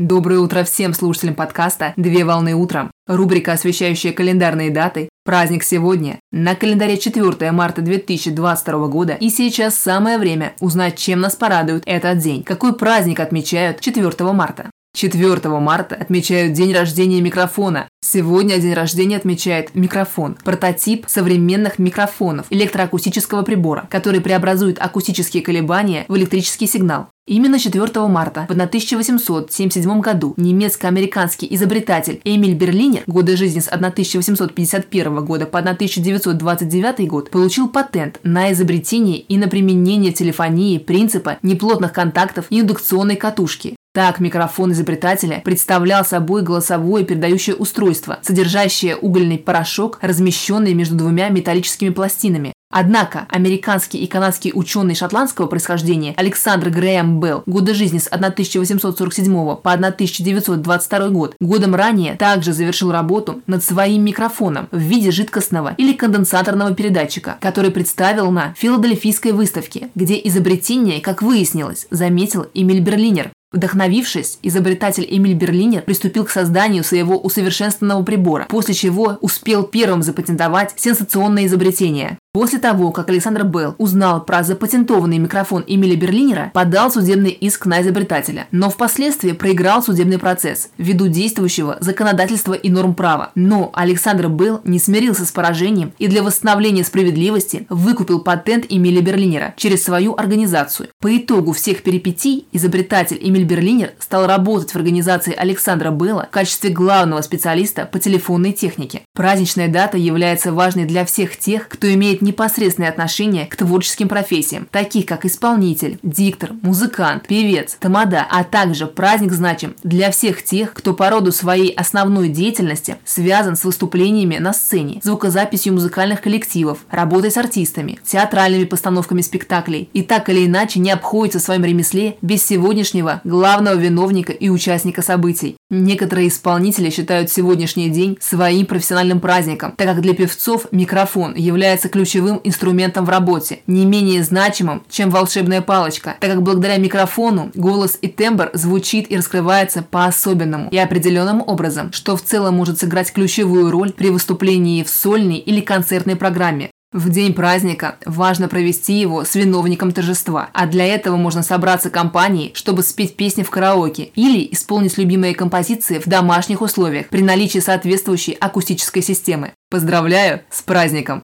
Доброе утро всем слушателям подкаста «Две волны утром». Рубрика, освещающая календарные даты. Праздник сегодня. На календаре 4 марта 2022 года. И сейчас самое время узнать, чем нас порадует этот день. Какой праздник отмечают 4 марта. 4 марта отмечают день рождения микрофона. Сегодня день рождения отмечает микрофон – прототип современных микрофонов электроакустического прибора, который преобразует акустические колебания в электрический сигнал. Именно 4 марта в 1877 году немецко-американский изобретатель Эмиль Берлинер, годы жизни с 1851 года по 1929 год, получил патент на изобретение и на применение телефонии принципа неплотных контактов индукционной катушки. Так, микрофон изобретателя представлял собой голосовое передающее устройство, содержащее угольный порошок, размещенный между двумя металлическими пластинами. Однако американский и канадский ученый шотландского происхождения Александр Грэм Белл, годы жизни с 1847 по 1922 год, годом ранее также завершил работу над своим микрофоном в виде жидкостного или конденсаторного передатчика, который представил на филадельфийской выставке, где изобретение, как выяснилось, заметил Эмиль Берлинер. Вдохновившись, изобретатель Эмиль Берлинер приступил к созданию своего усовершенствованного прибора, после чего успел первым запатентовать сенсационное изобретение. После того, как Александр Белл узнал про запатентованный микрофон Эмиля Берлинера, подал судебный иск на изобретателя, но впоследствии проиграл судебный процесс ввиду действующего законодательства и норм права. Но Александр Белл не смирился с поражением и для восстановления справедливости выкупил патент Эмиля Берлинера через свою организацию. По итогу всех перипетий изобретатель Эмиль Берлинер стал работать в организации Александра Белла в качестве главного специалиста по телефонной технике. Праздничная дата является важной для всех тех, кто имеет непосредственное отношение к творческим профессиям, таких как исполнитель, диктор, музыкант, певец, тамада, а также праздник значим для всех тех, кто по роду своей основной деятельности связан с выступлениями на сцене, звукозаписью музыкальных коллективов, работой с артистами, театральными постановками спектаклей и так или иначе не обходится в своем ремесле без сегодняшнего главного виновника и участника событий. Некоторые исполнители считают сегодняшний день своим профессиональным праздником, так как для певцов микрофон является ключевым инструментом в работе, не менее значимым, чем волшебная палочка, так как благодаря микрофону голос и тембр звучит и раскрывается по-особенному и определенным образом, что в целом может сыграть ключевую роль при выступлении в сольной или концертной программе. В день праздника важно провести его с виновником торжества, а для этого можно собраться компанией, чтобы спеть песни в караоке или исполнить любимые композиции в домашних условиях при наличии соответствующей акустической системы. Поздравляю с праздником!